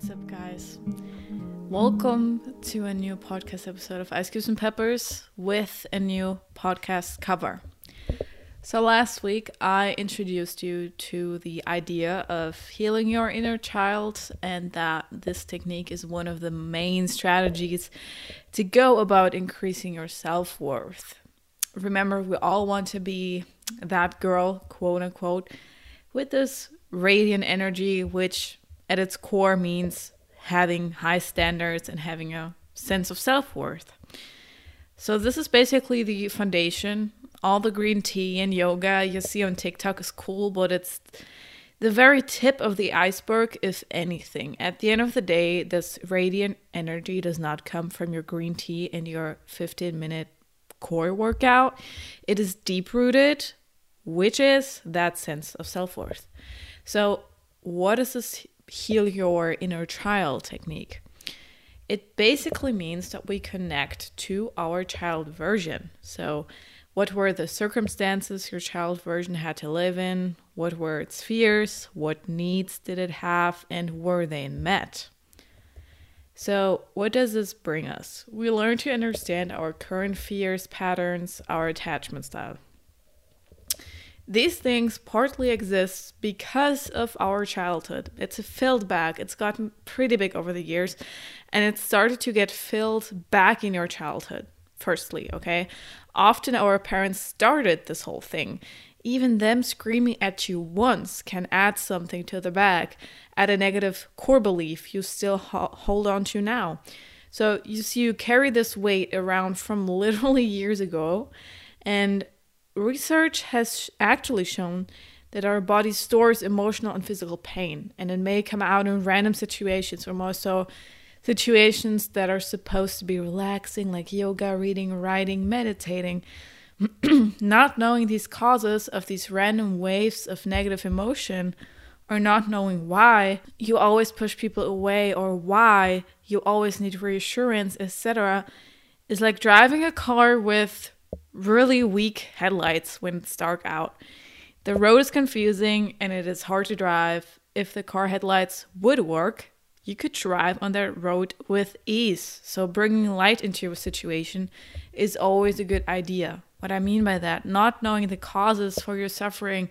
What's up, guys? Welcome to a new podcast episode of Ice Cubes and Peppers with a new podcast cover. So, last week I introduced you to the idea of healing your inner child, and that this technique is one of the main strategies to go about increasing your self worth. Remember, we all want to be that girl, quote unquote, with this radiant energy, which at its core means having high standards and having a sense of self worth. So, this is basically the foundation. All the green tea and yoga you see on TikTok is cool, but it's the very tip of the iceberg, if anything. At the end of the day, this radiant energy does not come from your green tea and your 15 minute core workout. It is deep rooted, which is that sense of self worth. So, what is this heal your inner child technique? It basically means that we connect to our child version. So, what were the circumstances your child version had to live in? What were its fears? What needs did it have? And were they met? So, what does this bring us? We learn to understand our current fears, patterns, our attachment style. These things partly exist because of our childhood. It's a filled bag. It's gotten pretty big over the years and it started to get filled back in your childhood. Firstly, okay? Often our parents started this whole thing. Even them screaming at you once can add something to the bag, add a negative core belief you still ho- hold on to now. So you see, you carry this weight around from literally years ago, and research has actually shown that our body stores emotional and physical pain, and it may come out in random situations or more so situations that are supposed to be relaxing, like yoga, reading, writing, meditating. not knowing these causes of these random waves of negative emotion or not knowing why you always push people away or why you always need reassurance, etc., is like driving a car with really weak headlights when it's dark out. The road is confusing and it is hard to drive. If the car headlights would work, you could drive on that road with ease. So, bringing light into your situation is always a good idea. What I mean by that, not knowing the causes for your suffering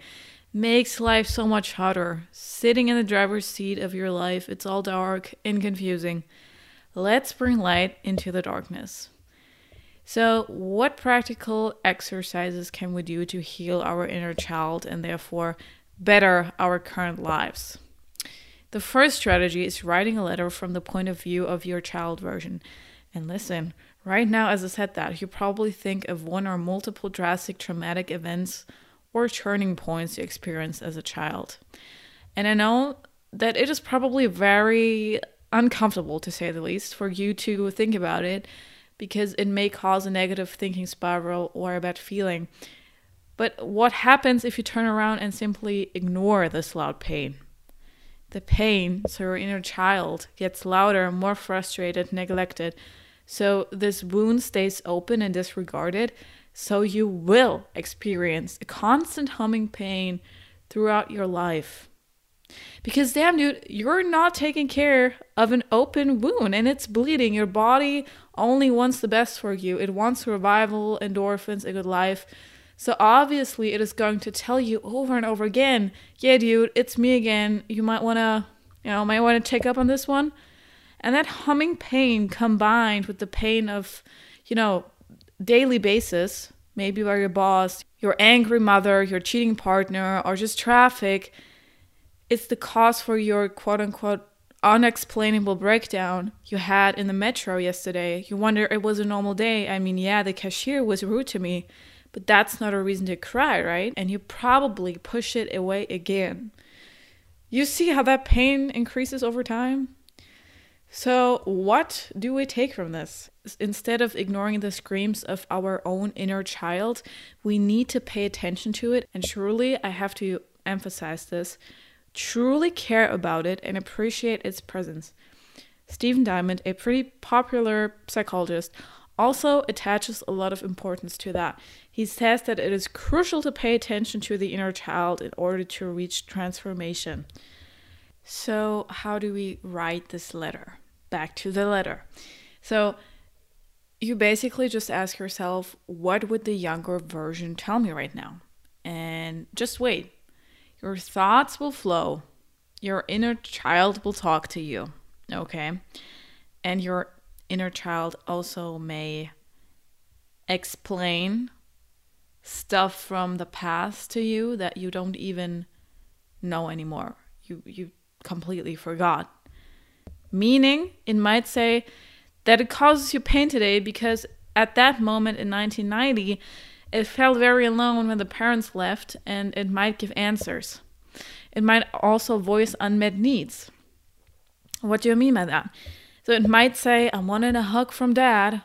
makes life so much harder. Sitting in the driver's seat of your life, it's all dark and confusing. Let's bring light into the darkness. So, what practical exercises can we do to heal our inner child and therefore better our current lives? The first strategy is writing a letter from the point of view of your child version. And listen, right now, as I said that, you probably think of one or multiple drastic traumatic events or turning points you experienced as a child. And I know that it is probably very uncomfortable, to say the least, for you to think about it because it may cause a negative thinking spiral or a bad feeling. But what happens if you turn around and simply ignore this loud pain? The pain, so your inner child, gets louder, more frustrated, neglected. So this wound stays open and disregarded. So you will experience a constant humming pain throughout your life. Because damn dude, you're not taking care of an open wound and it's bleeding. Your body only wants the best for you. It wants survival, endorphins, a good life. So obviously it is going to tell you over and over again, yeah dude, it's me again. You might want to, you know, might to take up on this one. And that humming pain combined with the pain of, you know, daily basis, maybe by your boss, your angry mother, your cheating partner, or just traffic, it's the cause for your quote unquote unexplainable breakdown you had in the metro yesterday. You wonder it was a normal day. I mean, yeah, the cashier was rude to me, but that's not a reason to cry, right? And you probably push it away again. You see how that pain increases over time? So, what do we take from this? Instead of ignoring the screams of our own inner child, we need to pay attention to it. And surely, I have to emphasize this truly care about it and appreciate its presence. Stephen Diamond, a pretty popular psychologist, also attaches a lot of importance to that. He says that it is crucial to pay attention to the inner child in order to reach transformation. So, how do we write this letter? Back to the letter. So, you basically just ask yourself, what would the younger version tell me right now? And just wait. Your thoughts will flow. Your inner child will talk to you. Okay. And your inner child also may explain stuff from the past to you that you don't even know anymore. You you completely forgot. Meaning, it might say that it causes you pain today because at that moment in 1990, it felt very alone when the parents left, and it might give answers. It might also voice unmet needs. What do you mean by that? So it might say, I wanted a hug from dad,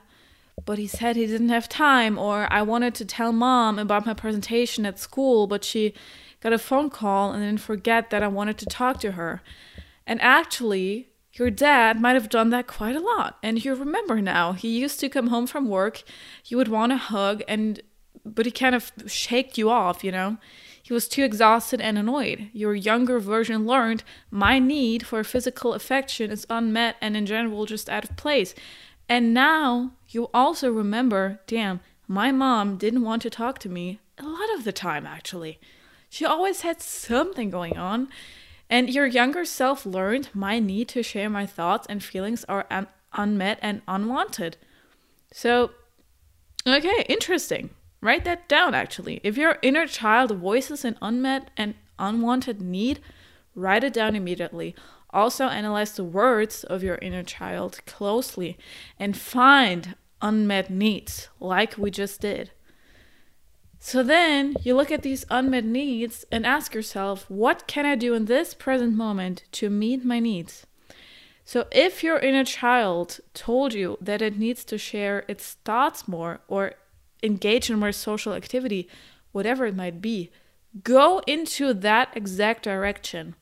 but he said he didn't have time, or I wanted to tell mom about my presentation at school, but she got a phone call and then forget that I wanted to talk to her. And actually, your dad might have done that quite a lot. And you remember now, he used to come home from work, you would want a hug, and but he kind of shaked you off, you know? He was too exhausted and annoyed. Your younger version learned my need for physical affection is unmet and in general just out of place. And now you also remember, damn, my mom didn't want to talk to me a lot of the time, actually. She always had something going on. And your younger self learned my need to share my thoughts and feelings are un- unmet and unwanted. So, okay, interesting. Write that down actually. If your inner child voices an unmet and unwanted need, write it down immediately. Also, analyze the words of your inner child closely and find unmet needs, like we just did. So then you look at these unmet needs and ask yourself, what can I do in this present moment to meet my needs? So if your inner child told you that it needs to share its thoughts more or engage in more social activity, whatever it might be, go into that exact direction.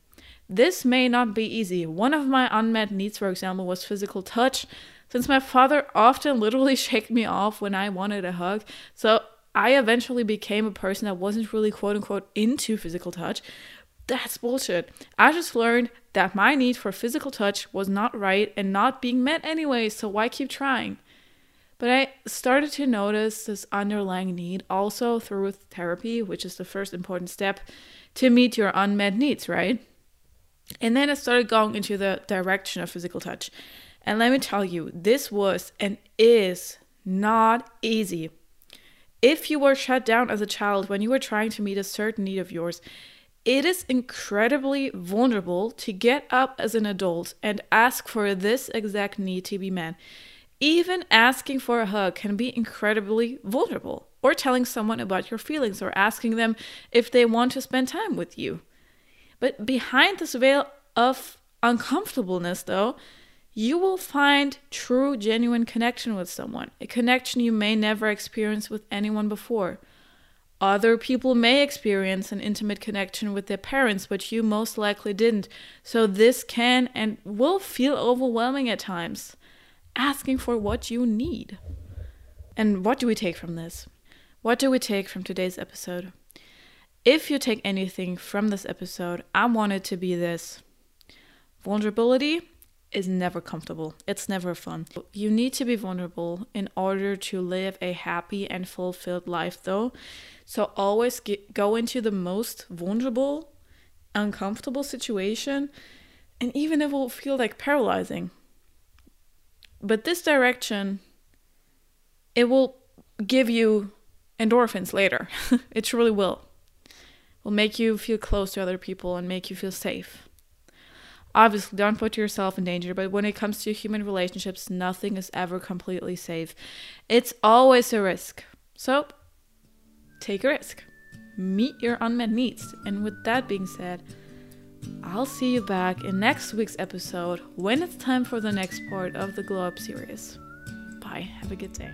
This may not be easy. One of my unmet needs, for example, was physical touch. Since my father often literally shaked me off when I wanted a hug, so I eventually became a person that wasn't really quote unquote into physical touch. That's bullshit. I just learned that my need for physical touch was not right and not being met anyway, so why keep trying? But I started to notice this underlying need also through therapy, which is the first important step to meet your unmet needs, right? And then I started going into the direction of physical touch. And let me tell you, this was and is not easy. If you were shut down as a child when you were trying to meet a certain need of yours, it is incredibly vulnerable to get up as an adult and ask for this exact need to be met. Even asking for a hug can be incredibly vulnerable, or telling someone about your feelings, or asking them if they want to spend time with you. But behind this veil of uncomfortableness, though, you will find true, genuine connection with someone, a connection you may never experience with anyone before. Other people may experience an intimate connection with their parents, but you most likely didn't. So this can and will feel overwhelming at times. Asking for what you need. And what do we take from this? What do we take from today's episode? If you take anything from this episode, I want it to be this vulnerability is never comfortable. It's never fun. You need to be vulnerable in order to live a happy and fulfilled life, though. So always get, go into the most vulnerable, uncomfortable situation, and even if it will feel like paralyzing. But this direction, it will give you endorphins later. it truly will. It will make you feel close to other people and make you feel safe. Obviously, don't put yourself in danger, but when it comes to human relationships, nothing is ever completely safe. It's always a risk. So, take a risk. Meet your unmet needs. And with that being said, I'll see you back in next week's episode when it's time for the next part of the Glow Up series. Bye. Have a good day.